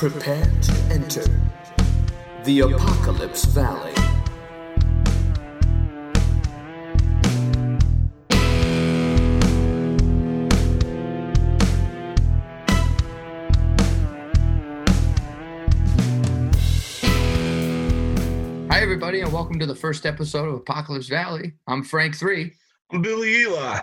Prepare to enter the Apocalypse Valley. Hi, everybody, and welcome to the first episode of Apocalypse Valley. I'm Frank Three. I'm Billy Eli.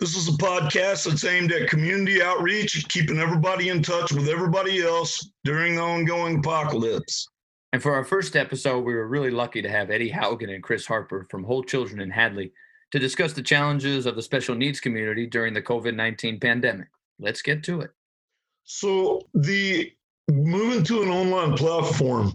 This is a podcast that's aimed at community outreach, keeping everybody in touch with everybody else during the ongoing apocalypse. And for our first episode, we were really lucky to have Eddie Haugen and Chris Harper from Whole Children in Hadley to discuss the challenges of the special needs community during the COVID 19 pandemic. Let's get to it. So, the moving to an online platform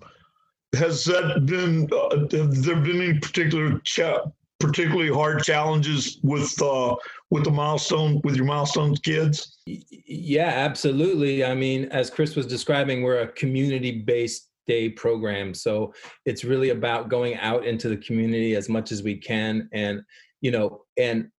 has that been uh, have there been any particular cha- particularly hard challenges with uh, with the milestone with your milestones kids? Yeah, absolutely. I mean, as Chris was describing, we're a community-based day program, so it's really about going out into the community as much as we can, and you know, and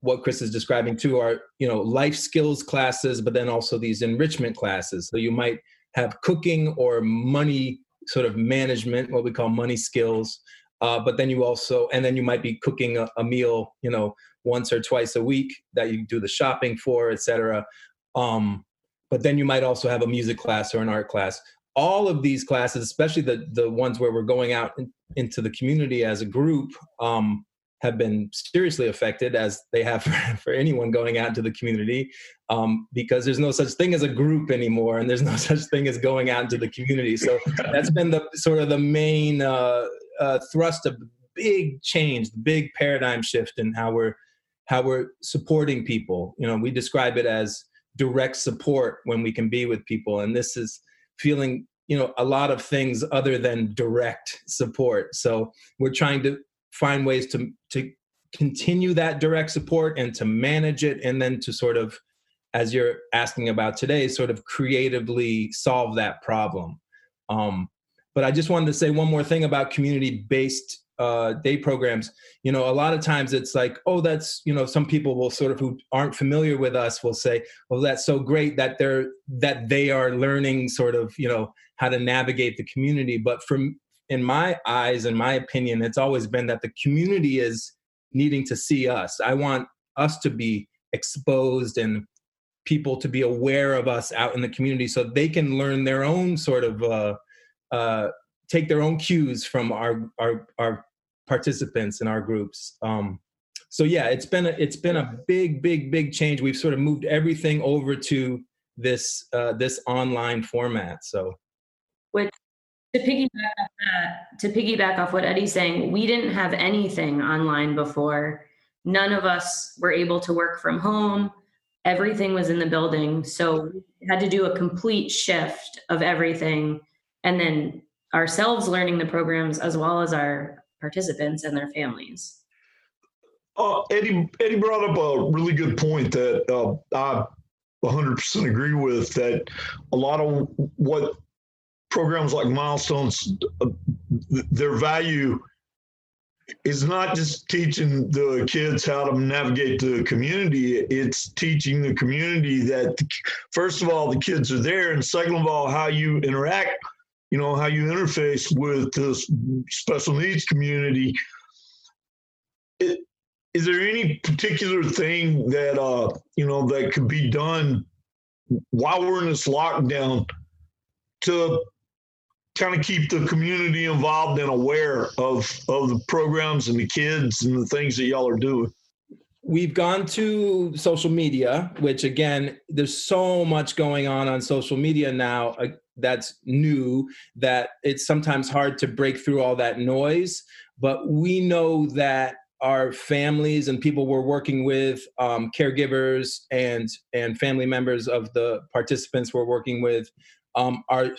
what Chris is describing too are you know life skills classes, but then also these enrichment classes. So you might have cooking or money sort of management, what we call money skills. Uh, but then you also, and then you might be cooking a, a, meal, you know, once or twice a week that you do the shopping for, et cetera. Um, but then you might also have a music class or an art class. All of these classes, especially the the ones where we're going out in, into the community as a group, um, have been seriously affected as they have for, for anyone going out into the community um, because there's no such thing as a group anymore and there's no such thing as going out into the community so that's been the sort of the main uh, uh, thrust a big change big paradigm shift in how we're how we're supporting people. You know we describe it as direct support when we can be with people and this is feeling you know a lot of things other than direct support. So we're trying to find ways to to continue that direct support and to manage it and then to sort of as you're asking about today sort of creatively solve that problem. Um, but i just wanted to say one more thing about community based uh, day programs. You know a lot of times it's like oh that's you know some people will sort of who aren't familiar with us will say well that's so great that they're that they are learning sort of you know how to navigate the community. But from in my eyes and my opinion it's always been that the community is needing to see us. I want us to be exposed and people to be aware of us out in the community so they can learn their own sort of uh, uh, take their own cues from our our, our participants in our groups. Um, so yeah it's been a, it's been a big big big change. We've sort of moved everything over to this uh, this online format so. Which to piggyback off that, to piggyback off what Eddie's saying, we didn't have anything online before. None of us were able to work from home. Everything was in the building, so we had to do a complete shift of everything, and then ourselves learning the programs as well as our participants and their families. Uh, Eddie Eddie brought up a really good point that uh, I 100% agree with. That a lot of what programs like milestones uh, their value is not just teaching the kids how to navigate the community it's teaching the community that first of all the kids are there and second of all how you interact you know how you interface with this special needs community. It, is there any particular thing that uh you know that could be done while we're in this lockdown to kind of keep the community involved and aware of of the programs and the kids and the things that y'all are doing? We've gone to social media which again there's so much going on on social media now uh, that's new that it's sometimes hard to break through all that noise but we know that our families and people we're working with um, caregivers and and family members of the participants we're working with um, are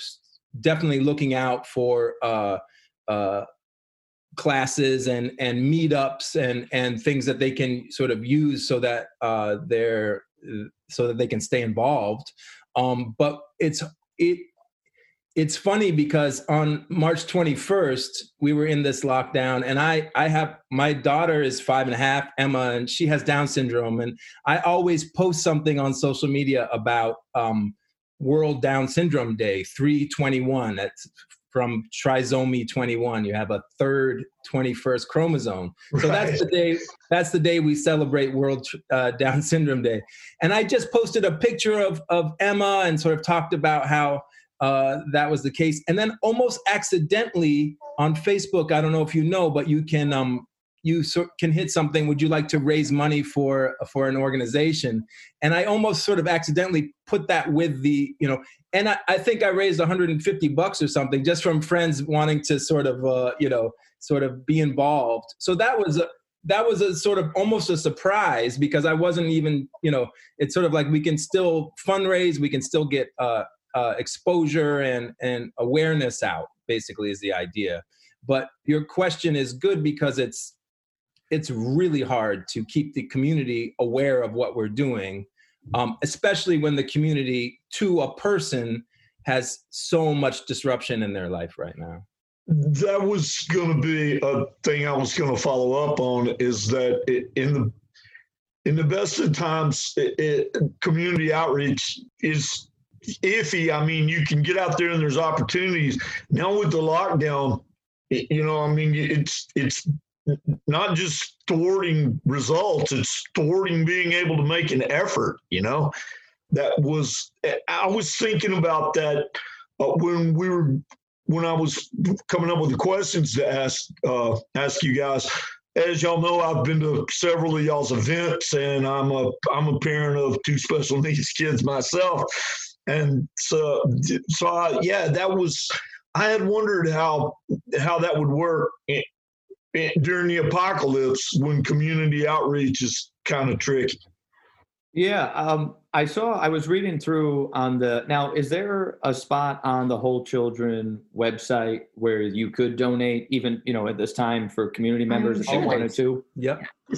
definitely looking out for uh, uh, classes and and meetups and and things that they can sort of use so that uh, they're so that they can stay involved. Um, but it's it it's funny because on March 21st we were in this lockdown and I I have my daughter is five and a half Emma and she has Down syndrome and I always post something on social media about um, World Down Syndrome Day, 321. That's from trisomy 21. You have a third 21st chromosome. So right. that's the day. That's the day we celebrate World uh, Down Syndrome Day. And I just posted a picture of of Emma and sort of talked about how uh, that was the case. And then almost accidentally on Facebook, I don't know if you know, but you can um, you can hit something. Would you like to raise money for for an organization? And i almost sort of accidentally put that with the you know and i, I think i raised 150 bucks or something just from friends wanting to sort of uh, you know sort of be involved. So that was a that was a sort of almost a surprise because i wasn't even you know it's sort of like we can still fundraise we can still get uh, uh, exposure and and awareness out basically is the idea but your question is good because it's it's really hard to keep the community aware of what we're doing, um, especially when the community to a person has so much disruption in their life right now. That was going to be a thing I was going to follow up on. Is that it, in the in the best of times, it, it, community outreach is iffy. I mean, you can get out there and there's opportunities. Now with the lockdown, you know, I mean, it's it's not just thwarting results, it's thwarting being able to make an effort, you know? That was, I was thinking about that uh, when we were, when I was coming up with the questions to ask, uh, ask you guys. As y'all know, I've been to several of y'all's events, and I'm a I'm a parent of two special needs kids myself, and so so I, yeah, that was I had wondered how how that would work during the apocalypse when community outreach is kind of tricky. Yeah, um, I saw. I was reading through on the now. Is there a spot on the Whole Children website where you could donate, even you know, at this time for community members if you wanted to? Yep.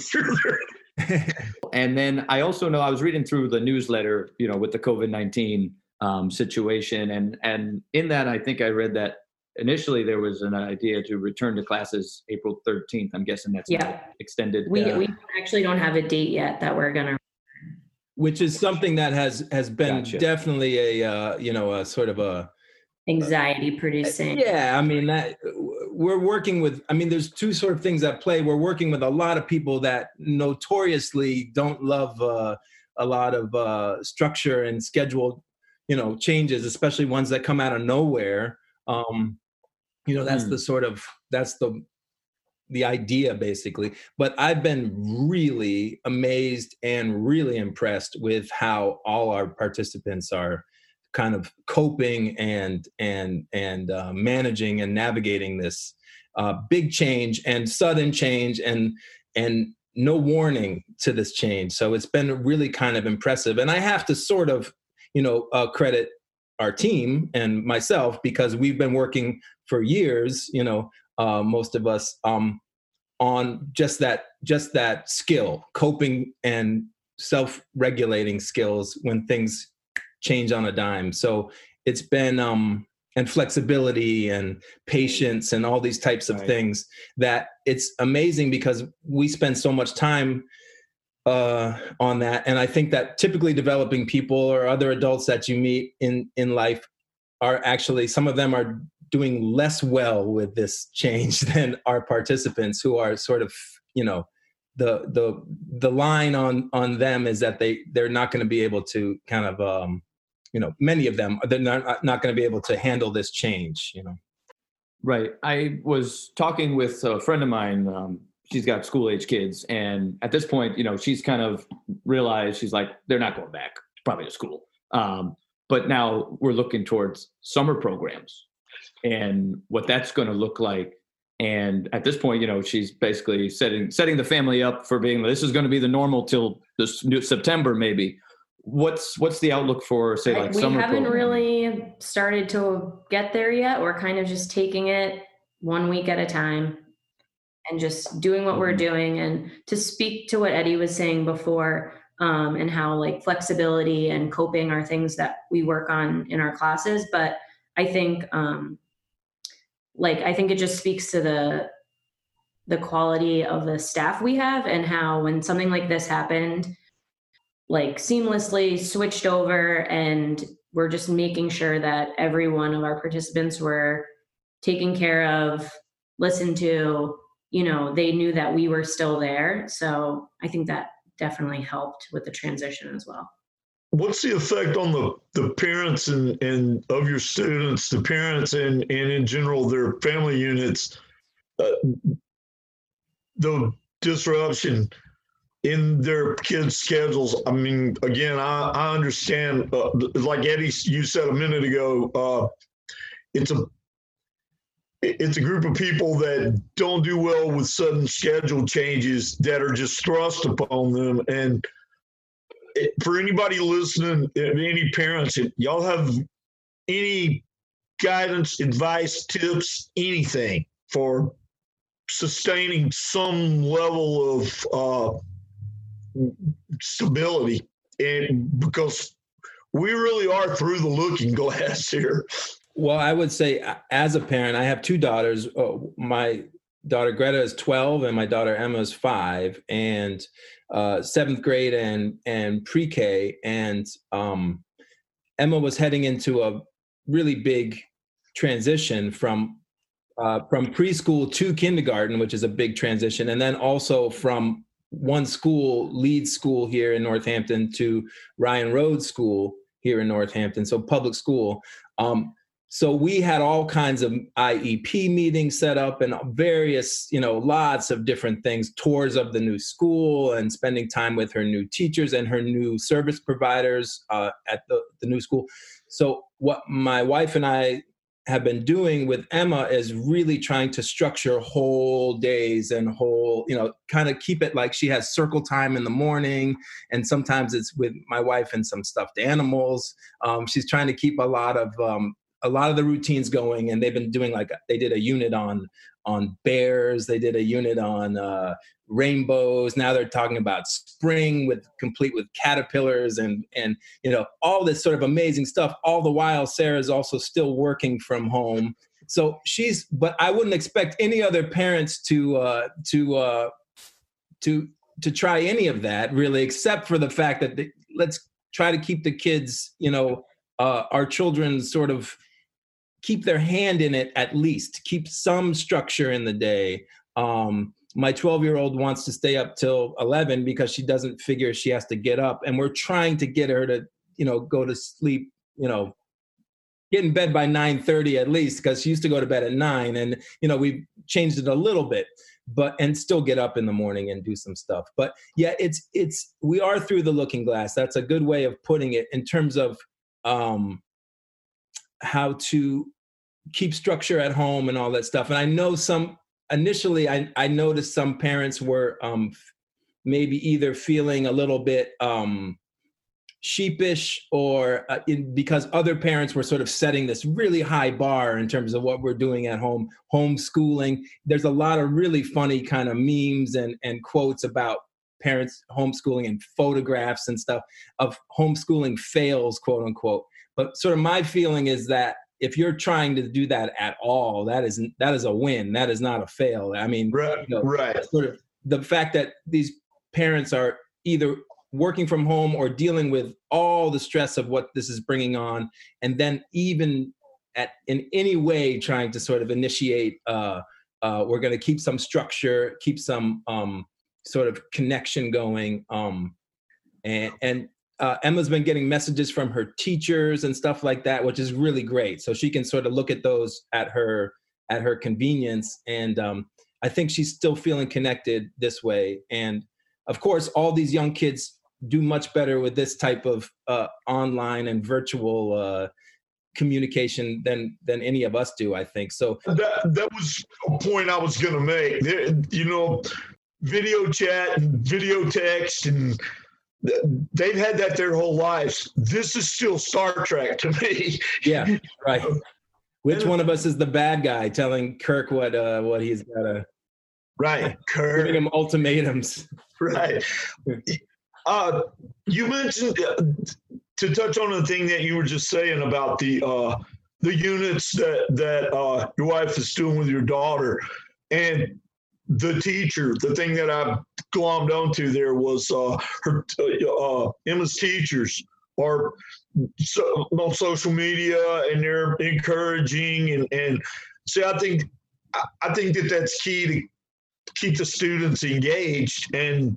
and then I also know I was reading through the newsletter, you know, with the COVID nineteen um, situation, and and in that I think I read that initially there was an idea to return to classes April 13th. I'm guessing that's yeah. extended. We, uh, we actually don't have a date yet that we're gonna. Which is something that has has been gotcha. definitely a uh, you know a sort of a anxiety producing. Yeah, I mean that we're working with. I mean, there's two sort of things at play. We're working with a lot of people that notoriously don't love uh, a lot of uh, structure and schedule, you know, changes, especially ones that come out of nowhere. Um, you know that's mm. the sort of that's the the idea basically but i've been really amazed and really impressed with how all our participants are kind of coping and and and uh, managing and navigating this uh, big change and sudden change and and no warning to this change so it's been really kind of impressive and i have to sort of you know uh, credit our team and myself because we've been working for years, you know, uh, most of us, um, on just that just that skill, coping and self-regulating skills when things change on a dime. So it's been um, and flexibility and patience and all these types of right. things that it's amazing because we spend so much time uh, on that. And i think that typically developing people or other adults that you meet in in life are actually some of them are doing less well with this change than our participants who are sort of you know the the the line on on them is that they they're not going to be able to kind of um you know many of them they're not not going to be able to handle this change you know? Right. I was talking with a friend of mine um, she's got school age kids and at this point you know she's kind of realized she's like they're not going back probably to school. Um, but now we're looking towards summer programs and what that's going to look like. And at this point you know she's basically setting setting the family up for being this is going to be the normal till this new september maybe. What's what's the outlook for say like summer? we summer haven't really started to get there yet. We're kind of just taking it one week at a time and just doing what we're doing and to speak to what eddie was saying before um, and how like flexibility and coping are things that we work on in our classes. But i think um, like i think it just speaks to the the quality of the staff we have and how when something like this happened like seamlessly switched over and we're just making sure that every one of our participants were taken care of, listened to, you know, they knew that we were still there. So I think that definitely helped with the transition as well. What's the effect on the, the parents and, and of your students, the parents and, and in general their family units, uh, the disruption in their kids' schedules. I mean, again, I, I understand, uh, like Eddie, you said a minute ago, uh, it's a it's a group of people that don't do well with sudden schedule changes that are just thrust upon them. And it, for anybody listening, any parents, y'all have any guidance, advice, tips, anything for sustaining some level of uh, stability and because we really are through the looking glass here well i would say as a parent i have two daughters oh, my daughter greta is 12 and my daughter emma is 5 and uh, seventh grade and and pre-k and um, emma was heading into a really big transition from uh, from preschool to kindergarten which is a big transition and then also from one school, lead school here in Northampton, to Ryan Road School here in Northampton, so public school. Um, so we had all kinds of IEP meetings set up and various, you know, lots of different things, tours of the new school and spending time with her new teachers and her new service providers uh, at the, the new school. So what my wife and I have been doing with Emma is really trying to structure whole days and whole, you know, kind of keep it like she has circle time in the morning. And sometimes it's with my wife and some stuffed animals. Um, she's trying to keep a lot of, um, a lot of the routines going and they've been doing like they did a unit on on bears they did a unit on uh, rainbows. Now they're talking about spring with complete with caterpillars and and you know all this sort of amazing stuff. All the while sarah's also still working from home. So she's but i wouldn't expect any other parents to uh to uh to to try any of that really except for the fact that let's try to keep the kids you know uh our children sort of keep their hand in it at least keep some structure in the day. Um my 12 year old wants to stay up till 11 because she doesn't figure she has to get up and we're trying to get her to you know go to sleep you know get in bed by 9:30 at least because she used to go to bed at 9 and you know we've changed it a little bit but and still get up in the morning and do some stuff. But yeah it's it's we are through the looking glass. That's a good way of putting it in terms of um how to keep structure at home and all that stuff. And i know some initially I, I noticed some parents were um, maybe either feeling a little bit um, sheepish or uh, in, because other parents were sort of setting this really high bar in terms of what we're doing at home homeschooling. There's a lot of really funny kind of memes and, and quotes about parents homeschooling and photographs and stuff of homeschooling fails quote unquote but sort of my feeling is that if you're trying to do that at all, that is that is a win. That is not a fail. I mean, right, you know, right. Sort of the fact that these parents are either working from home or dealing with all the stress of what this is bringing on, and then even at in any way trying to sort of initiate. Uh, uh, we're going to keep some structure, keep some um, sort of connection going, um, and and uh, Emma's been getting messages from her teachers and stuff like that, which is really great. So she can sort of look at those at her at her convenience, and um, I think she's still feeling connected this way. And of course, all these young kids do much better with this type of uh, online and virtual uh, communication than than any of us do. I think so. That that was a point I was going to make. You know, video chat and video text and they've had that their whole lives. This is still Star Trek to me. Yeah, right. Which one of us is the bad guy telling Kirk what uh, what he's got to? Right, Kirk. Giving him ultimatums. Right. Uh, you mentioned uh, to touch on the thing that you were just saying about the uh, the units that that uh, your wife is doing with your daughter, and the teacher. The thing that I glommed onto there was uh, her uh, Emma's teachers are so, on social media and they're encouraging and and see I think I think that that's key to keep the students engaged and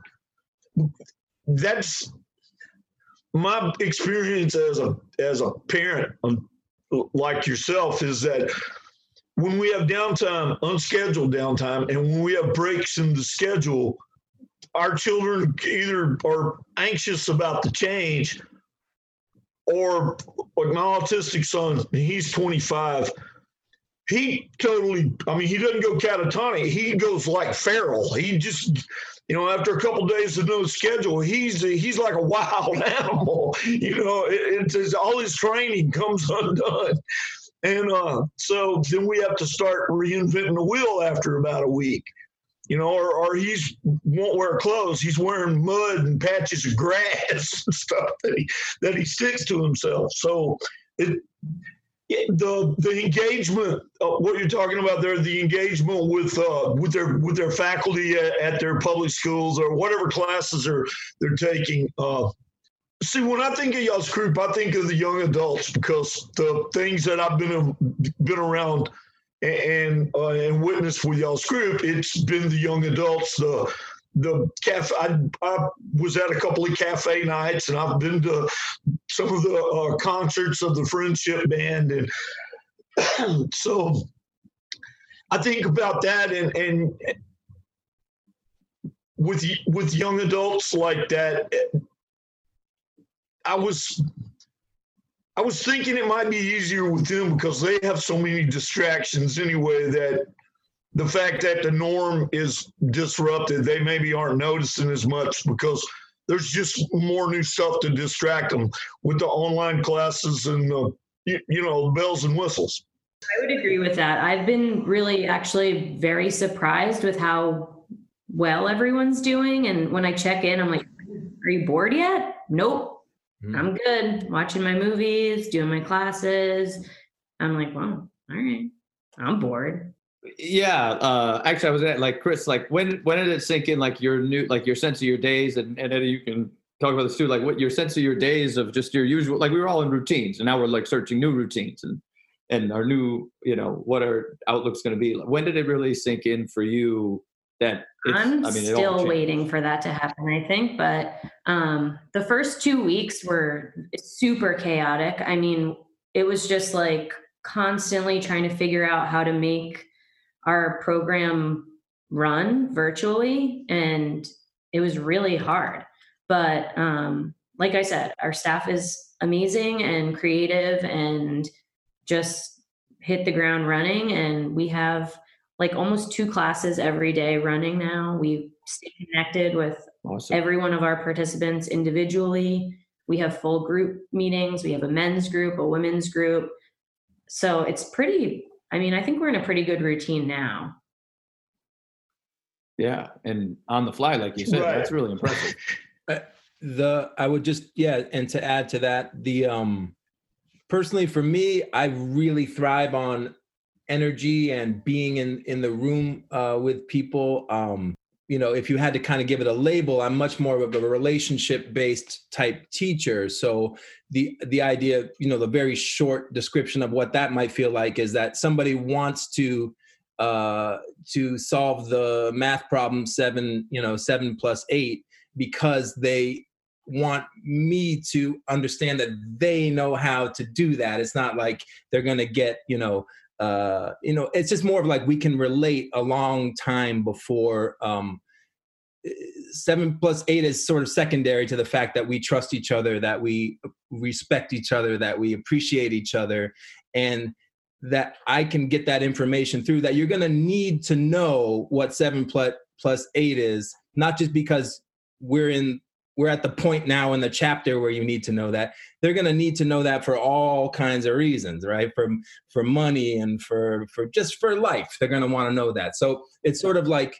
that's my experience as a as a parent um, like yourself is that when we have downtime unscheduled downtime and when we have breaks in the schedule our children either are anxious about the change or like my autistic son he's 25 he totally i mean he doesn't go catatonic. He goes like feral. He just you know after a couple of days of no schedule he's he's like a wild animal. You know it, it's all his training comes undone. And uh, so then we have to start reinventing the wheel after about a week you know, or, or he's won't wear clothes. He's wearing mud and patches of grass and stuff that he that he sticks to himself. So it, it the the engagement, uh, what you're talking about there, the engagement with uh, with their with their faculty at, at, their public schools or whatever classes are they're taking. Uh, see, when I think of y'all's group, I think of the young adults because the things that I've been been around and uh, and witnessed with y'all's group, it's been the young adults, the the cafe. I, I, was at a couple of cafe nights, and I've been to some of the uh, concerts of the Friendship Band, and so I think about that, and and with with young adults like that, I was I was thinking it might be easier with them because they have so many distractions anyway that the fact that the norm is disrupted, they maybe aren't noticing as much because there's just more new stuff to distract them with the online classes and the you, know bells and whistles. I would agree with that. I've been really actually very surprised with how well everyone's doing. And when I check in, I'm like, are you bored yet? Nope Mm-hmm. I'm good watching my movies, doing my classes. I'm like, well, all right, I'm bored. Yeah, uh, actually, I was at like Chris. Like, when when did it sink in? Like your new, like your sense of your days, and and Eddie, you can talk about this too. Like, what your sense of your days of just your usual. Like, we were all in routines, and now we're like searching new routines and and our new, you know, what our outlook's going to be. Like, When did it really sink in for you that I'm I mean, still waiting for that to happen, I think. But um, the first two weeks were super chaotic. I mean, it was just like constantly trying to figure out how to make our program run virtually. And it was really hard. But um, like I said, our staff is amazing and creative and just hit the ground running. And we have like almost two classes every day running now. We stay connected with awesome. every one of our participants individually. We have full group meetings. We have a men's group, a women's group. So it's pretty, I mean, I think we're in a pretty good routine now. Yeah. And on the fly, like you said, right. that's really impressive. Uh, the, I would just, yeah. And to add to that, the, um, personally for me, I really thrive on energy and being in in the room uh, with people. Um, you know, if you had to kind of give it a label, I'm much more of a relationship based type teacher. So the the idea, you know, the very short description of what that might feel like is that somebody wants to uh, to solve the math problem seven, you know, seven plus eight because they want me to understand that they know how to do that. It's not like they're going to get, you know, uh, you know, it's just more of like we can relate a long time before um, seven plus eight is sort of secondary to the fact that we trust each other, that we respect each other, that we appreciate each other, and that I can get that information through. That you're going to need to know what seven plus plus eight is, not just because we're in we're at the point now in the chapter where you need to know that. They're going to need to know that for all kinds of reasons right? For for money and for for just for life they're going to want to know that. So it's sort of like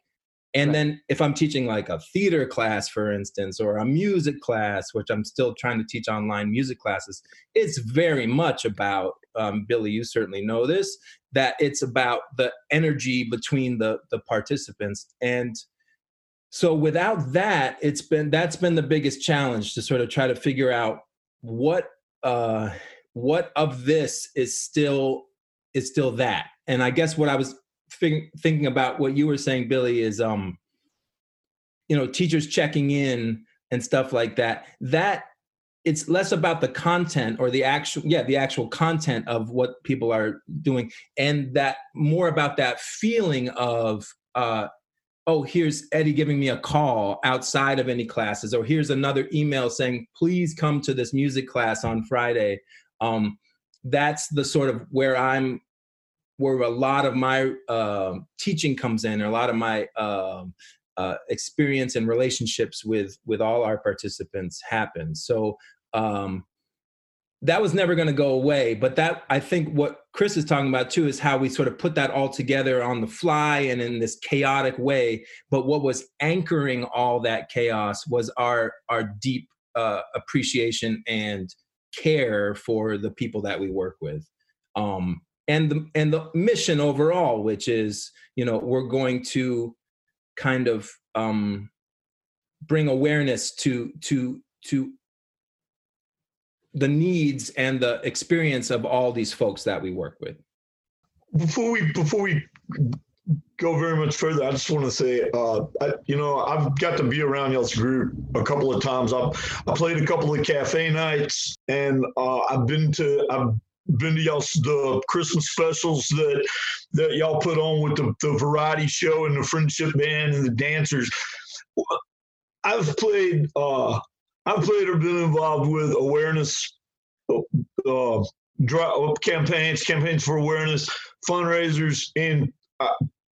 and right. then if i'm teaching like a theater class for instance or a music class which i'm still trying to teach online music classes it's very much about um, billy you certainly know this that it's about the energy between the the participants and so without that it's been that's been the biggest challenge to sort of try to figure out what uh what of this is still is still that. And i guess what i was think, thinking about what you were saying billy is um you know teachers checking in and stuff like that. That it's less about the content or the actual yeah the actual content of what people are doing and that more about that feeling of uh oh here's eddie giving me a call outside of any classes or here's another email saying please come to this music class on friday. Um that's the sort of where i'm where a lot of my uh, teaching comes in or a lot of my uh, uh, experience and relationships with with all our participants happen. So um, that was never going to go away but that i think what chris is talking about too is how we sort of put that all together on the fly and in this chaotic way. But what was anchoring all that chaos was our our deep uh, appreciation and care for the people that we work with um, and the and the mission overall which is you know we're going to kind of um, bring awareness to to to the needs and the experience of all these folks that we work with. Before we before we go very much further, I just want to say, uh, I, you know, I've got to be around y'all's group a couple of times. I've I played a couple of cafe nights, and uh, I've been to I've been to y'all's the Christmas specials that that y'all put on with the, the variety show and the friendship band and the dancers. I've played uh, I've played or been involved with awareness uh, uh, campaigns, campaigns for awareness, fundraisers in, uh,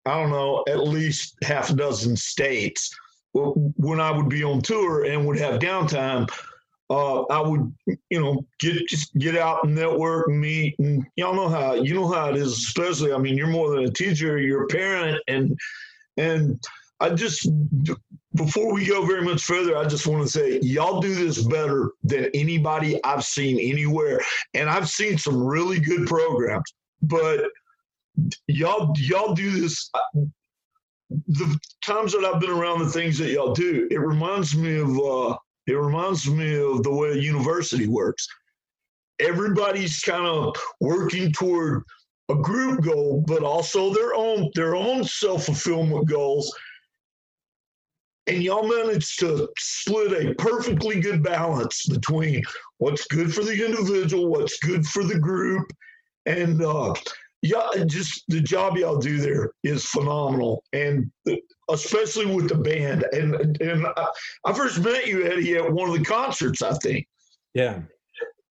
I don't know, at least half a dozen states. When I would be on tour and would have downtime, uh, I would, you know, get just get out and network and meet, and y'all know how you know how it is. Especially, I mean, you're more than a teacher; you're a parent, and and I just before we go very much further, I just want to say y'all do this better than anybody I've seen anywhere. And I've seen some really good programs, but y'all y'all do this the times that I've been around the things that y'all do, it reminds me of uh it reminds me of the way a university works. Everybody's kind of working toward a group goal, but also their own their own self-fulfillment goals and y'all managed to split a perfectly good balance between what's good for the individual, what's good for the group, and uh, yeah, just the job y'all do there is phenomenal, and especially with the band. And and I first met you, Eddie, at one of the concerts, I think. Yeah,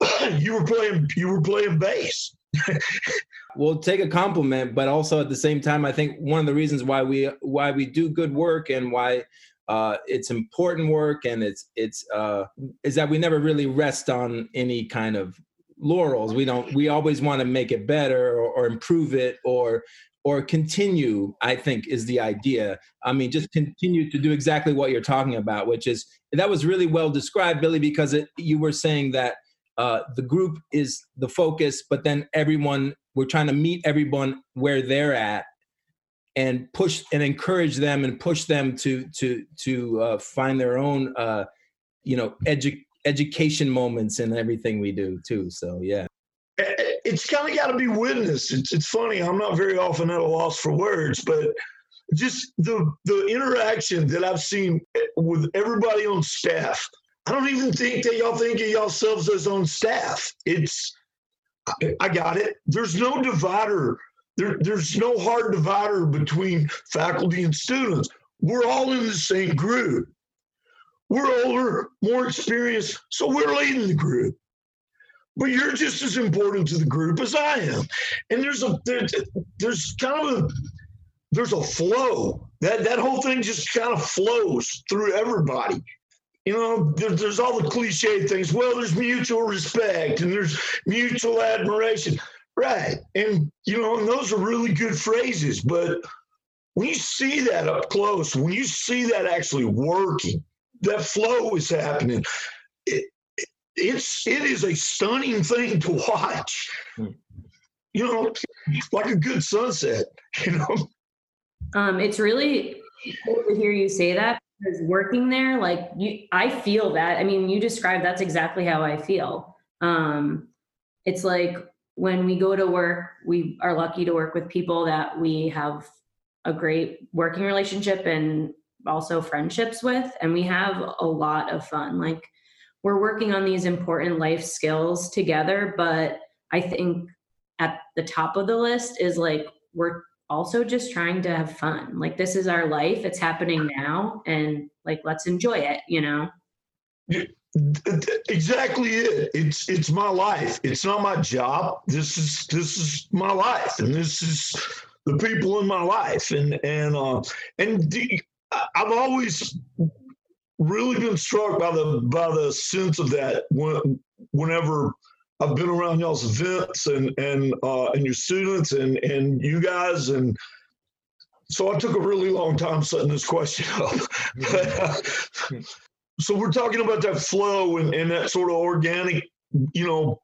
you were playing. You were playing bass. we'll take a compliment, but also at the same time, I think one of the reasons why we why we do good work and why uh, it's important work and it's it's uh, is that we never really rest on any kind of laurels. We don't we always want to make it better or, or, improve it or or continue i think is the idea. I mean just continue to do exactly what you're talking about which is that was really well described billy because it, you were saying that uh, the group is the focus but then everyone we're trying to meet everyone where they're at and push and encourage them and push them to to to uh, find their own uh, you know edu- education moments in everything we do too. So yeah. It's kind of got to be witnessed. It's, it's funny. I'm not very often at a loss for words, but just the the interaction that I've seen with everybody on staff. I don't even think that y'all think of yourselves as on staff. It's I got it. There's no divider there, there's no hard divider between faculty and students. We're all in the same group. We're older, more experienced, so we're leading the group. But you're just as important to the group as I am. And there's a there, there's kind of a there's a flow. That that whole thing just kind of flows through everybody you know, there, there's all the cliche things. Well, there's mutual respect and there's mutual admiration. Right. And, you know, and those are really good phrases. But when you see that up close, when you see that actually working, that flow is happening, it, it it's it is a stunning thing to watch. Hmm. You know, like a good sunset, you know. Um, it's really cool to hear you say that is working there like you i feel that i mean you described that's exactly how i feel um it's like when we go to work we are lucky to work with people that we have a great working relationship and also friendships with and we have a lot of fun like we're working on these important life skills together but i think at the top of the list is like we're also just trying to have fun. Like this is our life. It's happening now and like let's enjoy it, you know. Exactly it. It's it's my life. It's not my job. This is this is my life and this is the people in my life and and uh and the, I've always really been struck by the by the sense of that when whenever I've been around y'all's events and and uh, and your students and and you guys and so I took a really long time setting this question up. so we're talking about that flow and, and that sort of organic, you know.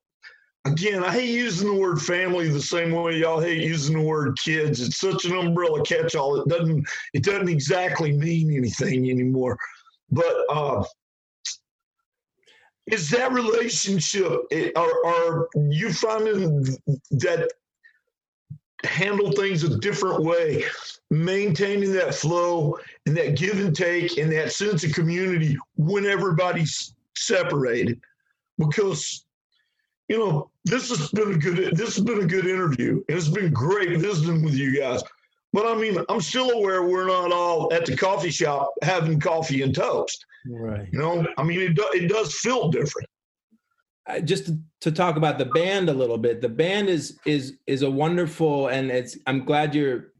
Again, I hate using the word family the same way y'all hate using the word kids. It's such an umbrella catch-all. It doesn't it doesn't exactly mean anything anymore. But uh, is that relationship are, are you finding that handle things a different way maintaining that flow and that give and take and that sense of community when everybody's separated because you know this has been a good this has been a good interview and it's been great visiting with you guys but i mean i'm still aware we're not all at the coffee shop having coffee and toast Right. You know, I mean, it, do, it does feel different. Just to, to, talk about the band a little bit, the band is is is a wonderful, and it's. I'm glad you're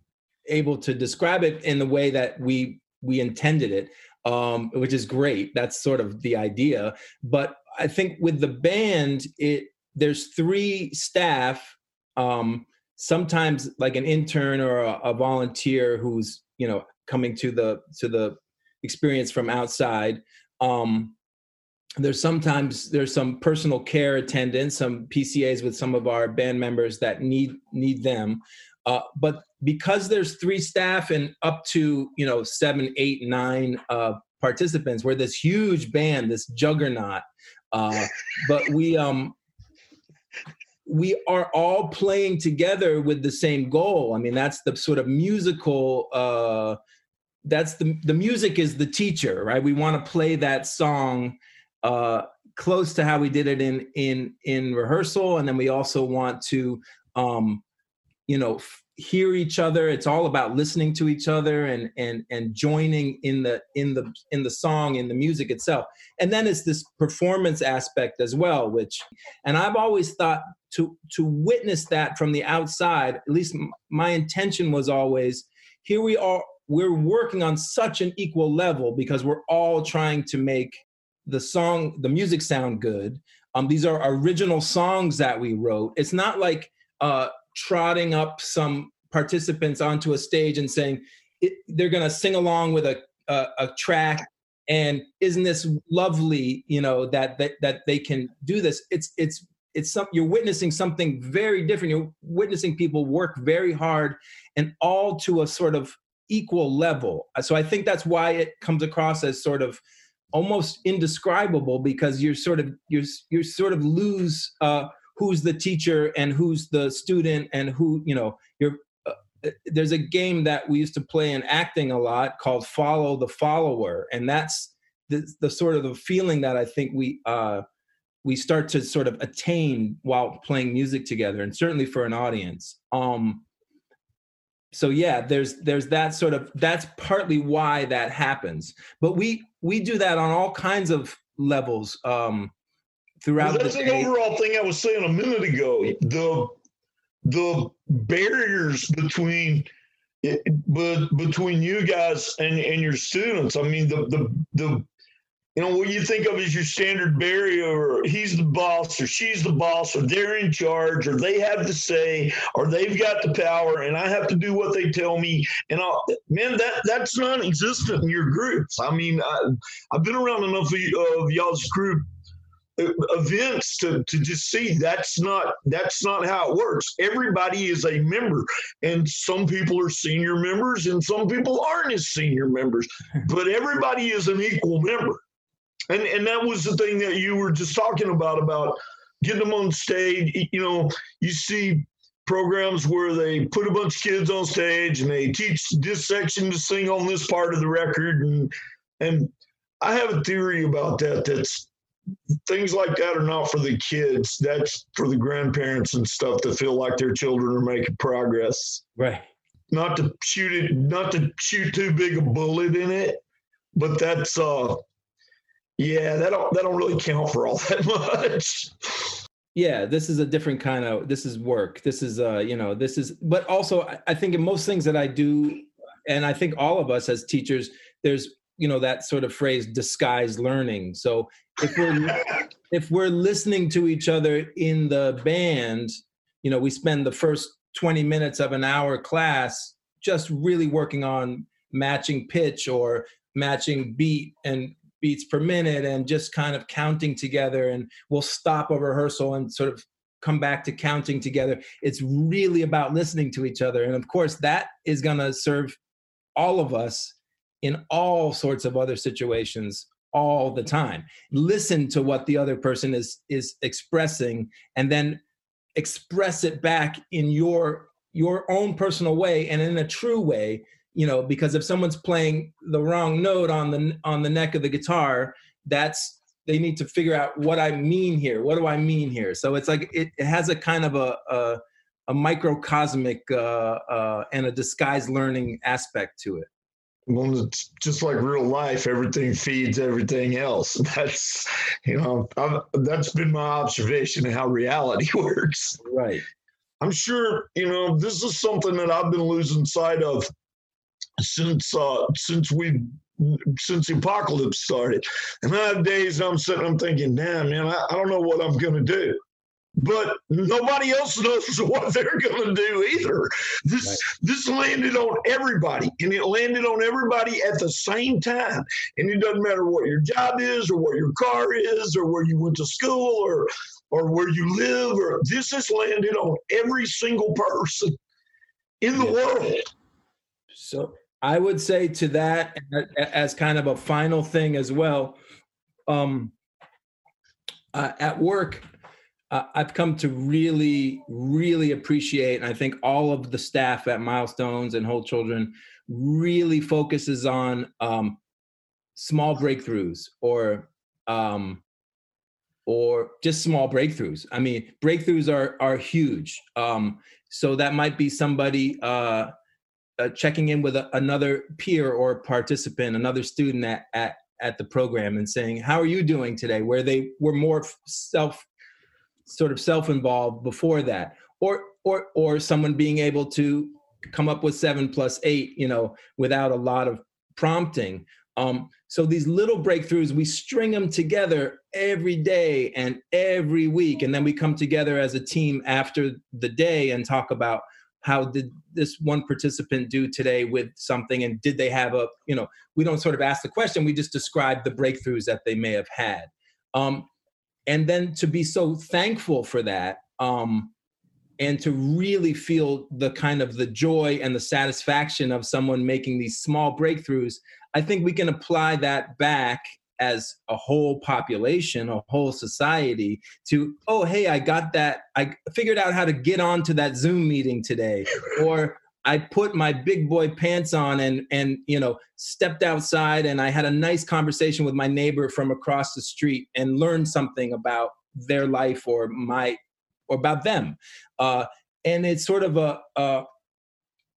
able to describe it in the way that we we intended it, um, which is great. That's sort of the idea. But I think with the band, it there's three staff. Um, sometimes like an intern or a, a volunteer who's you know coming to the to the experience from outside. Um, there's sometimes there's some personal care attendants, some PCAs with some of our band members that need need them. Uh, but because there's three staff and up to you know seven, eight, nine uh, participants, we're this huge band, this juggernaut. Uh, but we um, we are all playing together with the same goal. I mean, that's the sort of musical uh, that's the the music is the teacher, right? We want to play that song uh, close to how we did it in in in rehearsal, and then we also want to, um, you know, f- hear each other. It's all about listening to each other and and and joining in the in the in the song in the music itself. And then it's this performance aspect as well, which, and I've always thought to to witness that from the outside. At least m- my intention was always here we are we're working on such an equal level because we're all trying to make the song the music sound good. Um, these are original songs that we wrote. It's not like uh, trotting up some participants onto a stage and saying it, they're going to sing along with a, a, a track and isn't this lovely you know that, that that they can do this? It's it's it's some you're witnessing something very different. You're witnessing people work very hard and all to a sort of equal level. So I think that's why it comes across as sort of almost indescribable because you're sort of you're you sort of lose uh, who's the teacher and who's the student and who you know you're. Uh, there's a game that we used to play in acting a lot called Follow the Follower, and that's the, the sort of the feeling that I think we uh, we start to sort of attain while playing music together, and certainly for an audience. Um, so yeah there's there's that sort of that's partly why that happens. But we we do that on all kinds of levels um throughout well, that's the an overall thing i was saying a minute ago. The the barriers between but between you guys and and your students i mean the the the you know, what you think of as your standard barrier, or he's the boss, or she's the boss, or they're in charge, or they have the say, or they've got the power, and I have to do what they tell me. And I'll, man, that that's non-existent in your groups. I mean, I, have been around enough of, of y'all's group uh, events to, to just see that's not that's not how it works everybody is a member and some people are senior members and some people aren't as senior members but everybody is an equal member and and that was the thing that you were just talking about about getting them on stage you know you see programs where they put a bunch of kids on stage and they teach this section to sing on this part of the record and and I have a theory about that that's things like that are not for the kids. That's for the grandparents and stuff to feel like their children are making progress. Right. Not to shoot it, not to shoot too big a bullet in it, but that's uh, yeah, that don't that don't really count for all that much. Yeah, this is a different kind of this is work. This is uh, you know, this is but also I think in most things that I do, and I think all of us as teachers, there's you know that sort of phrase disguised learning so if we're if we're listening to each other in the band you know we spend the first 20 minutes of an hour class just really working on matching pitch or matching beat and beats per minute and just kind of counting together and we'll stop a rehearsal and sort of come back to counting together. It's really about listening to each other. And of course that is going to serve all of us in all sorts of other situations all the time. Listen to what the other person is is expressing and then express it back in your your own personal way and in a true way you know because if someone's playing the wrong note on the on the neck of the guitar that's they need to figure out what i mean here what do i mean here so it's like it, it has a kind of a a, a microcosmic uh, uh, and a disguised learning aspect to it well, it's just like real life, everything feeds everything else. That's, you know, I've, that's been my observation of how reality works. Right. I'm sure, you know, this is something that I've been losing sight of since uh, since we since the apocalypse started. And I have days I'm sitting, I'm thinking, damn, man, I, I don't know what I'm going to do but nobody else knows what they're going to do either. This right. this landed on everybody, and it landed on everybody at the same time. And it doesn't matter what your job is, or what your car is, or where you went to school, or or where you live. Or this has landed on every single person in the yeah. world. So I would say to that, as kind of a final thing as well. Um, uh, at work, uh, I've come to really, really appreciate, and I think all of the staff at Milestones and Whole Children really focuses on um, small breakthroughs or um, or just small breakthroughs. I mean, breakthroughs are are huge. Um, so that might be somebody uh, uh, checking in with a, another peer or participant, another student at, at at the program, and saying, "How are you doing today?" Where they were more self sort of self-involved before that. Or or or someone being able to come up with seven plus eight you know without a lot of prompting. Um, so these little breakthroughs we string them together every day and every week. And then we come together as a team after the day and talk about how did this one participant do today with something? And did they have a you know we don't sort of ask the question we just describe the breakthroughs that they may have had. Um, and then to be so thankful for that um, and to really feel the kind of the joy and the satisfaction of someone making these small breakthroughs i think we can apply that back as a whole population a whole society to oh hey i got that i figured out how to get onto that zoom meeting today or I put my big boy pants on and and you know stepped outside and I had a nice conversation with my neighbor from across the street and learned something about their life or my or about them. Uh, and it's sort of a, a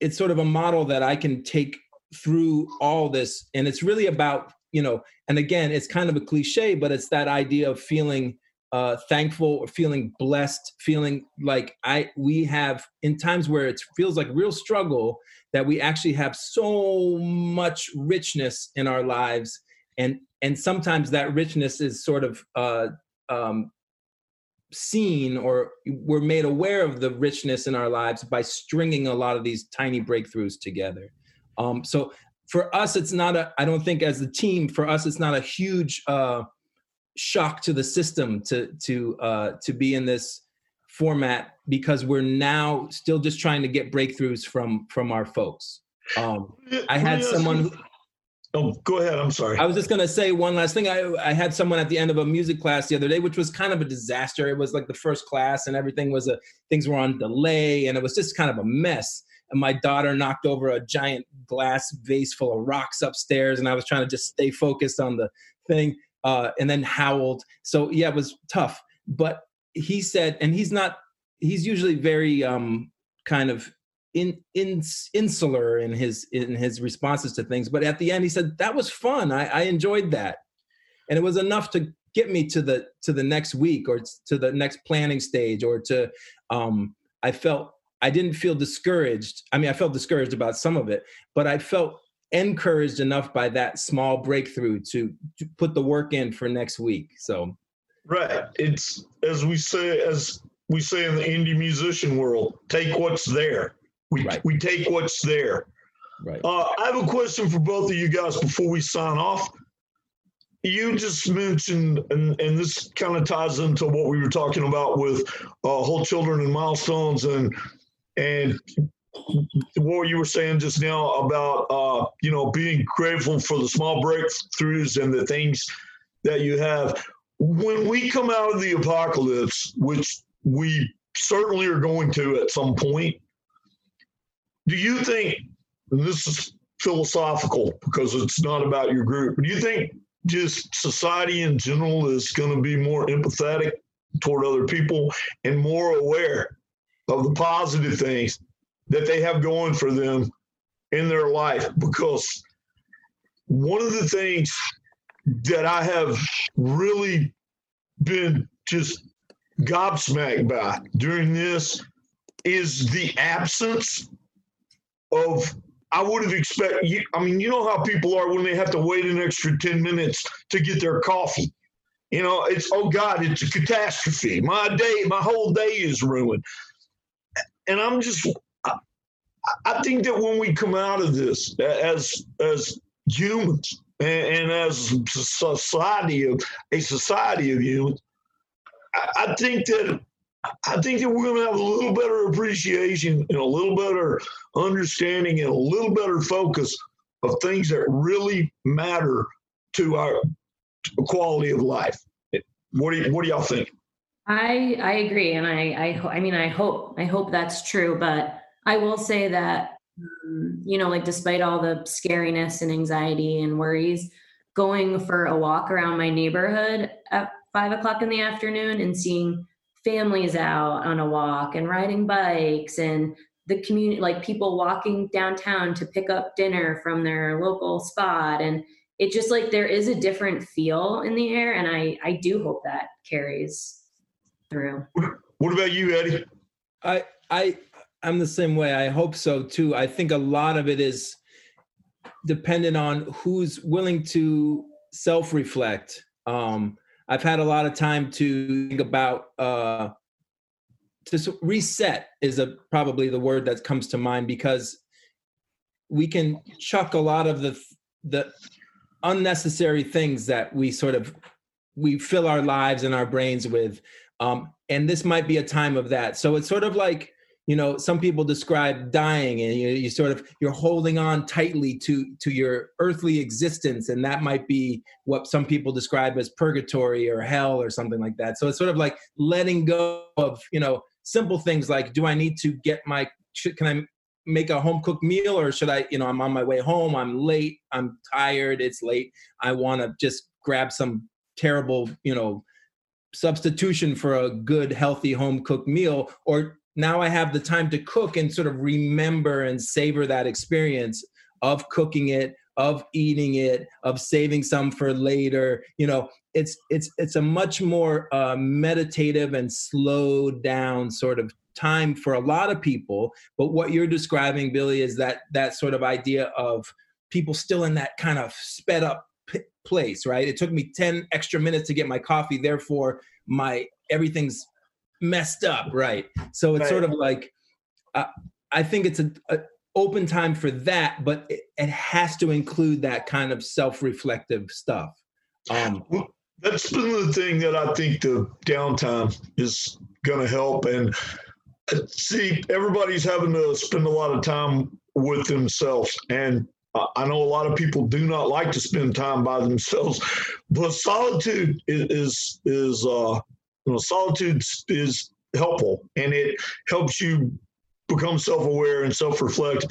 it's sort of a model that I can take through all this and it's really about you know and again it's kind of a cliche but it's that idea of feeling uh, thankful, or feeling blessed, feeling like I we have in times where it feels like real struggle that we actually have so much richness in our lives, and and sometimes that richness is sort of uh, um, seen or we're made aware of the richness in our lives by stringing a lot of these tiny breakthroughs together. Um, so for us, it's not a. I don't think as a team, for us, it's not a huge. Uh, shock to the system to to uh, to be in this format because we're now still just trying to get breakthroughs from from our folks. Um, I had someone. who, Oh, go ahead. I'm sorry. I was just gonna say one last thing. I I had someone at the end of a music class the other day, which was kind of a disaster. It was like the first class, and everything was a things were on delay, and it was just kind of a mess. And my daughter knocked over a giant glass vase full of rocks upstairs, and I was trying to just stay focused on the thing, uh, and then howled. So yeah, it was tough. But he said, and he's not. He's usually very um, kind of in, in insular in his in his responses to things but at the end he said that was fun I, I enjoyed that and it was enough to get me to the to the next week or to the next planning stage or to um i felt i didn't feel discouraged i mean i felt discouraged about some of it but i felt encouraged enough by that small breakthrough to, to put the work in for next week so right it's as we say as we say in the indie musician world take what's there we, Right. we take what's there. right Uh, I have a question for both of you guys before we sign off. You just mentioned, and, and this kind of ties into what we were talking about with uh, whole children and milestones, and and what you were saying just now about uh, you know being grateful for the small breakthroughs and the things that you have. When we come out of the apocalypse, which we certainly are going to at some point, do you think this is philosophical because it's not about your group do you think just society in general is going to be more empathetic toward other people and more aware of the positive things that they have going for them in their life because one of the things that I have really been just gobsmacked by during this is the absence of I would have expected you I mean you know how people are when they have to wait an extra 10 minutes to get their coffee. You know, it's oh God, it's a catastrophe. My day, my whole day is ruined. And I'm just I, think that when we come out of this as as humans and, and as a society of a society of humans, I, I think that I think that we're going to have a little better appreciation and a little better understanding and a little better focus of things that really matter to our quality of life. What do you, what do y'all think? I I agree, and I I I mean I hope I hope that's true, but I will say that um, you know like despite all the scariness and anxiety and worries, going for a walk around my neighborhood at five o'clock in the afternoon and seeing families out on a walk and riding bikes and the community like people walking downtown to pick up dinner from their local spot and it just like there is a different feel in the air and i i do hope that carries through What about you, Eddie? I I I'm the same way. I hope so too. I think a lot of it is dependent on who's willing to self-reflect. Um, I've had a lot of time to think about uh, to reset is a probably the word that comes to mind because we can chuck a lot of the the unnecessary things that we sort of we fill our lives and our brains with um, and this might be a time of that. So it's sort of like you know some people describe dying and you, you sort of you're holding on tightly to to your earthly existence. And that might be what some people describe as purgatory or hell or something like that. So it's sort of like letting go of you know simple things like do i need to get my should, can i make a home cooked meal or should i you know i'm on my way home. I'm late. I'm tired. It's late. I want to just grab some terrible you know substitution for a good healthy home cooked meal or now i have the time to cook and sort of remember and savor that experience of cooking it of eating it of saving some for later. You know it's it's it's a much more uh, meditative and slowed down sort of time for a lot of people. But what you're describing billy is that that sort of idea of people still in that kind of sped up p- place right it took me 10 extra minutes to get my coffee therefore my everything's messed up right so it's Right. sort of like uh, i think it's a, a open time for that but it, it has to include that kind of self-reflective stuff um That's been the thing that I think the downtime is going to help. And uh, see, everybody's having to spend a lot of time with themselves. And I know a lot of people do not like to spend time by themselves, but solitude is is, is uh, you know, solitude is helpful, and it helps you become self-aware and self-reflect.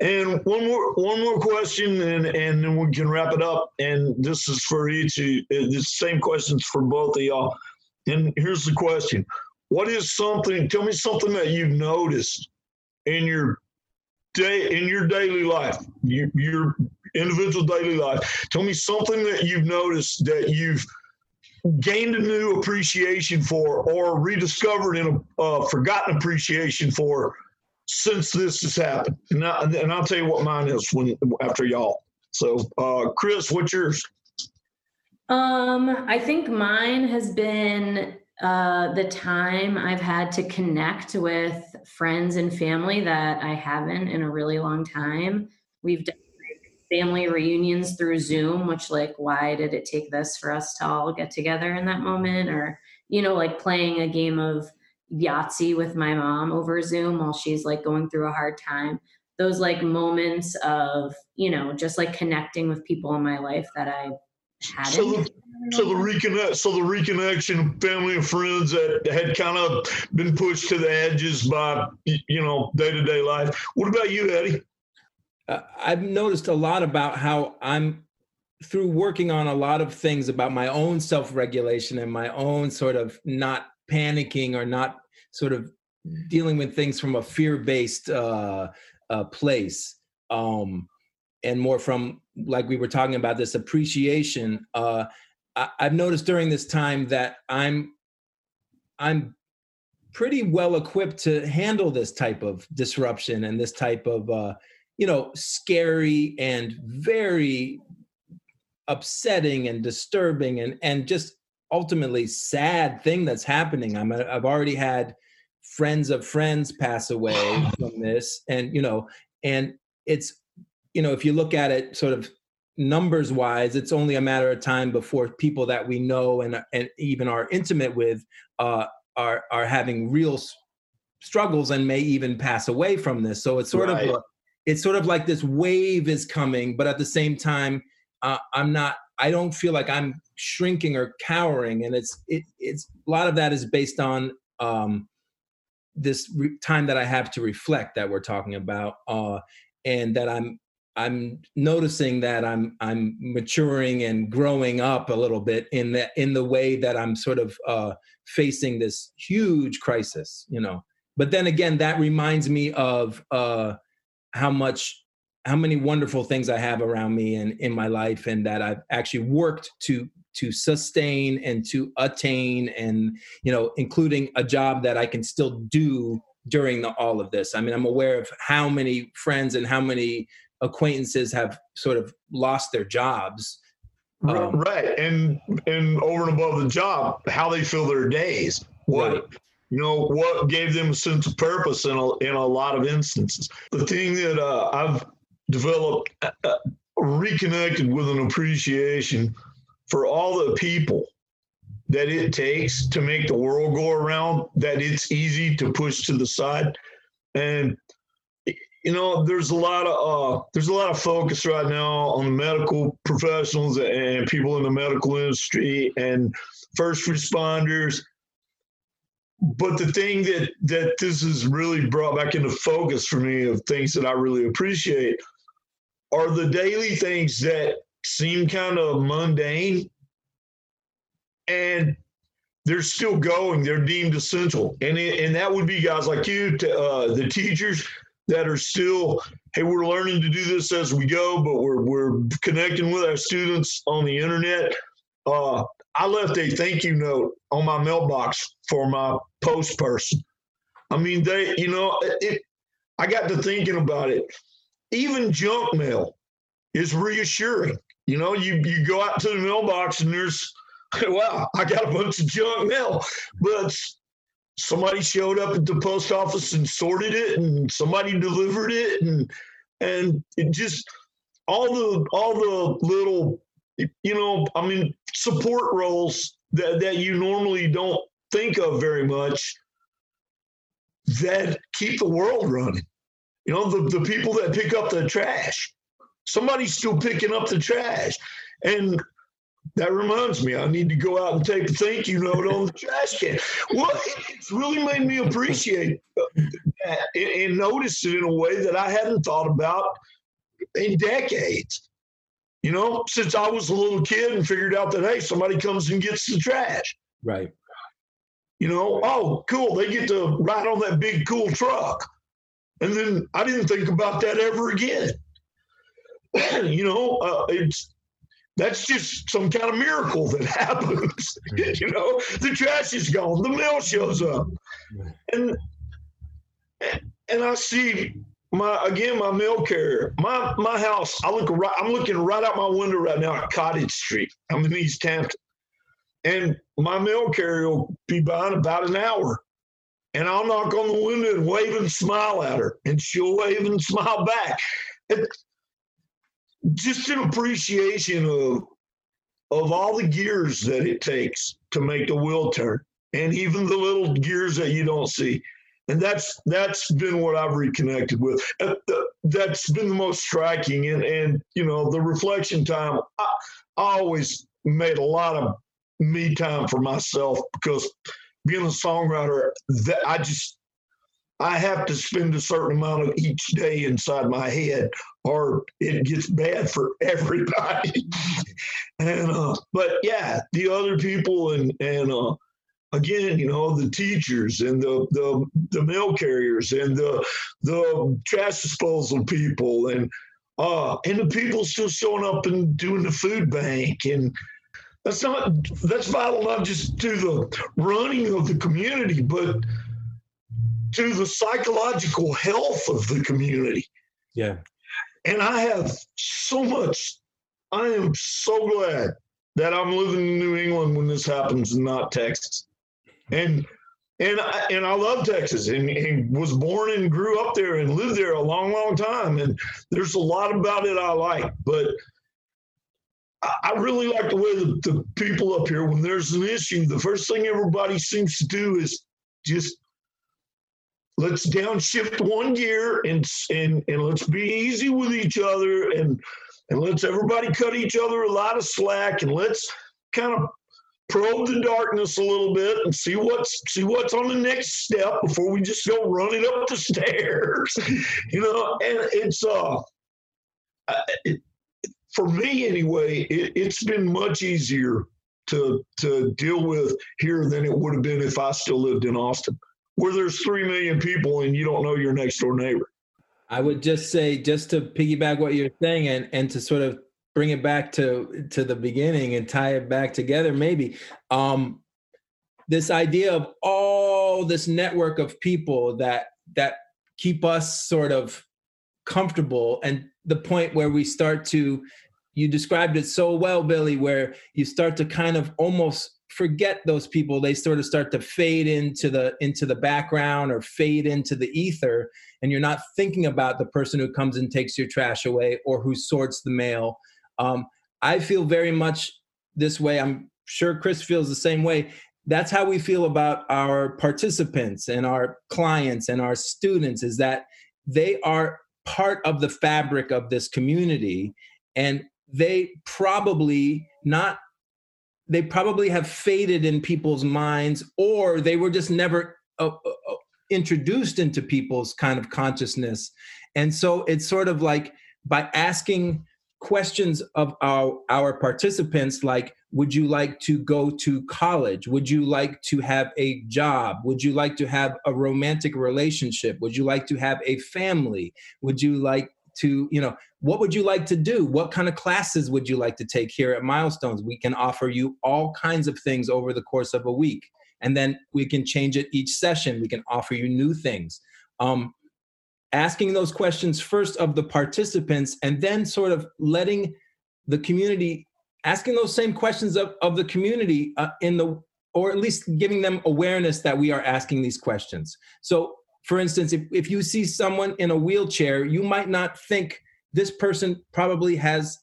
And one more one more question, and and then we can wrap it up. And this is for each. Uh, the same questions for both of y'all. And here's the question: What is something? Tell me something that you've noticed in your day in your daily life, you, your individual daily life. Tell me something that you've noticed that you've gained a new appreciation for or rediscovered in a uh, forgotten appreciation for since this has happened. And, I, and I'll tell you what mine is when after y'all. So, uh, Chris, what's yours? Um, I think mine has been uh, the time I've had to connect with friends and family that I haven't in a really long time. We've done like family reunions through Zoom, which, like, why did it take this for us to all get together in that moment? Or, you know, like playing a game of Yahtzee with my mom over Zoom while she's like going through a hard time. Those like moments of, you know, just like connecting with people in my life that I hadn't. So so the reconnect, so the reconnection, family and friends that had kind of been pushed to the edges by you know day to day life. What about you, Eddie? Uh, I've noticed a lot about how I'm through working on a lot of things about my own self regulation and my own sort of not panicking or not sort of dealing with things from a fear based uh, uh, place. Um, and more from like we were talking about this appreciation uh, I, i've noticed during this time that i'm i'm pretty well equipped to handle this type of disruption and this type of uh, you know scary and very upsetting and disturbing and and just ultimately sad thing that's happening. I'm i've already had friends of friends pass away from this and you know and it's you know, if you look at it sort of numbers wise, it's only a matter of time before people that we know and and even are intimate with uh, are are having real struggles and may even pass away from this. So it's sort right. of a, it's sort of like this wave is coming, but at the same time, uh, I'm not. I don't feel like I'm shrinking or cowering, and it's it, it's a lot of that is based on um, this re- time that I have to reflect that we're talking about, uh, and that I'm I'm noticing that I'm I'm maturing and growing up a little bit in the in the way that I'm sort of uh, facing this huge crisis, you know. But then again, that reminds me of uh, how much how many wonderful things I have around me and in my life, and that I've actually worked to to sustain and to attain, and you know, including a job that I can still do during the, all of this. I mean, I'm aware of how many friends and how many acquaintances have sort of lost their jobs. Um, right, and and over and above the job, how they fill their days. What right. you know, what gave them a sense of purpose in a, in a lot of instances. The thing that uh, I've developed, uh, uh reconnected with an appreciation for all the people that it takes to make the world go around. That it's easy to push to the side, and you know, there's a lot of uh, there's a lot of focus right now on the medical professionals and people in the medical industry and first responders. But the thing that that this has really brought back into focus for me of things that I really appreciate are the daily things that seem kind of mundane and they're still going. They're deemed essential, and it, and that would be guys like you, to, uh, the teachers, that are still, hey, we're learning to do this as we go, but we're we're connecting with our students on the internet. Uh, I left a thank you note on my mailbox for my post person. I mean, they, you know, it, I got to thinking about it. Even junk mail is reassuring. You know, you you go out to the mailbox and there's, wow, I got a bunch of junk mail, but somebody showed up at the post office and sorted it and somebody delivered it and and it just all the all the little you know, I mean, support roles that, that you normally don't think of very much that keep the world running. You know, the, the people that pick up the trash. Somebody's still picking up the trash. And that reminds me, I need to go out and take a thank you note on the trash can. Well, it's really made me appreciate that and notice it in a way that I hadn't thought about in decades. You know, since I was a little kid and figured out that, hey, somebody comes and gets the trash. Right. You know, oh, cool. They get to ride on that big, cool truck. And then I didn't think about that ever again. you know, uh, it's that's just some kind of miracle that happens. you know, the trash is gone, the mail shows up, and and I see my again my mail carrier. My my house. I look right. I'm looking right out my window right now at Cottage Street. I'm in Easthampton, and my mail carrier will be by in about an hour. And I'll knock on the window and wave and smile at her, and she'll wave and smile back. Just an appreciation of of all the gears that it takes to make the wheel turn and even the little gears that you don't see. And that's that's been what i've reconnected with. Uh, that's been the most striking. And and you know the reflection time i, I always made a lot of me time for myself because being a songwriter that i just I have to spend a certain amount of each day inside my head, or it gets bad for everybody. and uh, but yeah, the other people and and uh, again, you know, the teachers and the the the mail carriers and the the trash disposal people and uh and the people still showing up and doing the food bank and that's not that's vital not just to the running of the community, but to the psychological health of the community. Yeah. And I have so much, I am so glad that I'm living in New England when this happens and not Texas. And and I, and I love Texas and, and, was born and grew up there and lived there a long, long time. And there's a lot about it I like, but I really like the way the, the people up here, when there's an issue, the first thing everybody seems to do is just let's downshift one gear and and and let's be easy with each other and and let's everybody cut each other a lot of slack and let's kind of probe the darkness a little bit and see what's see what's on the next step before we just go running up the stairs you know? And it's uh it, for me anyway it, it's been much easier to to deal with here than it would have been if i still lived in austin where there's 3 million people and you don't know your next door neighbor. I would just say, just to piggyback what you're saying and, and to sort of bring it back to, to the beginning and tie it back together, maybe, um, this idea of all this network of people that, that keep us sort of comfortable and the point where we start to you described it so well billy where you start to kind of almost forget those people. They sort of start to fade into the into the background or fade into the ether and you're not thinking about the person who comes and takes your trash away or who sorts the mail. Um, i feel very much this way. I'm sure chris feels the same way. That's how we feel about our participants and our clients and our students is that they are part of the fabric of this community and they probably not they probably have faded in people's minds or they were just never uh, uh, uh, introduced into people's kind of consciousness. And so it's sort of like by asking questions of our our participants like would you like to go to college? Would you like to have a job? Would you like to have a romantic relationship? Would you like to have a family? Would you like to you know what would you like to do? What kind of classes would you like to take here at milestones? We can offer you all kinds of things over the course of a week and then we can change it each session. We can offer you new things. Um, asking those questions first of the participants and then sort of letting the community asking those same questions of, of the community uh, in the or at least giving them awareness that we are asking these questions. So for instance, if, if you see someone in a wheelchair, you might not think this person probably has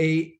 a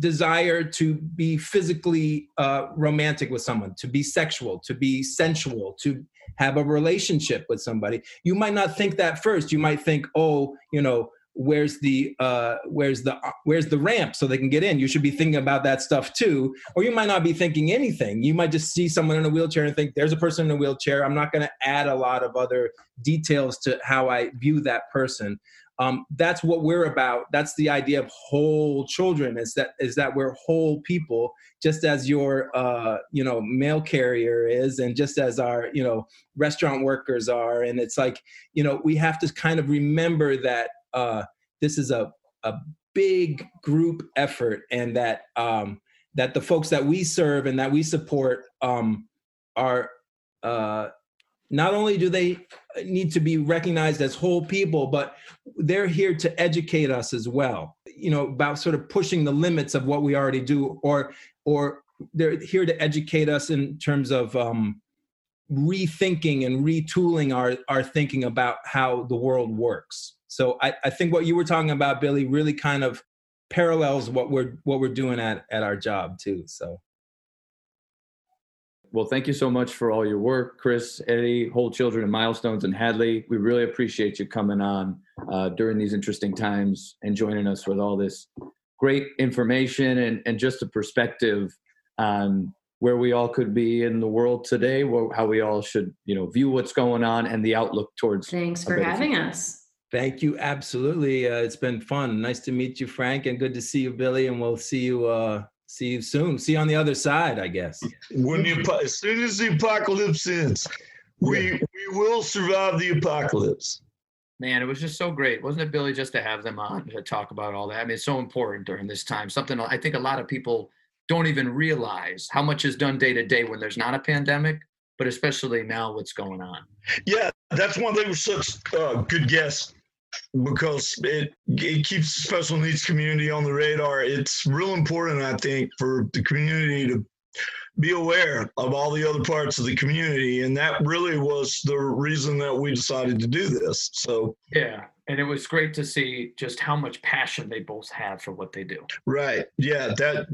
desire to be physically uh, romantic with someone, to be sexual, to be sensual, to have a relationship with somebody. You might not think that first. You might think, oh, you know, where's the uh, where's the uh, where's the ramp so they can get in? You should be thinking about that stuff too. Or you might not be thinking anything. You might just see someone in a wheelchair and think, there's a person in a wheelchair. I'm not going to add a lot of other details to how I view that person um, that's what we're about. That's the idea of whole children is that is that we're whole people just as your uh, you know mail carrier is and just as our you know restaurant workers are. And it's like you know we have to kind of remember that uh, this is a, a big group effort and that um, that the folks that we serve and that we support um, are uh, not only do they need to be recognized as whole people but they're here to educate us as well you know about sort of pushing the limits of what we already do or or they're here to educate us in terms of um, rethinking and retooling our our thinking about how the world works. So I, I think what you were talking about billy really kind of parallels what we're what we're doing at at our job too so well, thank you so much for all your work, Chris, Eddie, Whole Children and Milestones, and Hadley. We really appreciate you coming on uh, during these interesting times and joining us with all this great information and, and just a perspective on where we all could be in the world today, how we all should, you know, view what's going on and the outlook towards. Thanks for having future. us. Thank you. Absolutely. Uh, it's been fun. Nice to meet you, Frank, and good to see you, Billy. And we'll see you uh, see you soon. See you on the other side, I guess. When the as soon as the apocalypse ends, we we will survive the apocalypse. Man, it was just so great, wasn't it, Billy? Just to have them on to talk about all that. I mean, it's so important during this time. Something I think a lot of people don't even realize how much is done day to day when there's not a pandemic, but especially now, what's going on. Yeah, that's one thing. Was such uh, good guess because it it keeps the special needs community on the radar. It's real important, I think, for the community to be aware of all the other parts of the community, and that really was the reason that we decided to do this. So yeah, and it was great to see just how much passion they both have for what they do. Right. Yeah. That.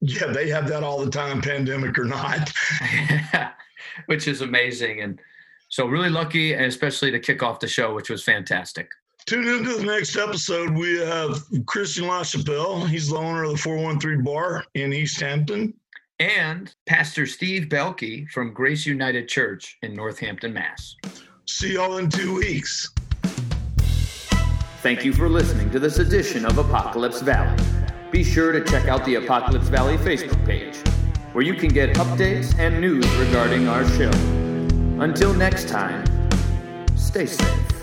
Yeah. They have that all the time, pandemic or not. which is amazing, and so really lucky, and especially to kick off the show, which was fantastic. Tune into the next episode. We have Christian LaChapelle. He's the owner of the 413 Bar in Easthampton. And Pastor Steve Belke from Grace United Church in Northampton, Mass. See y'all in two weeks. Thank you for listening to this edition of Apocalypse Valley. Be sure to check out the Apocalypse Valley Facebook page, where you can get updates and news regarding our show. Until next time, stay safe.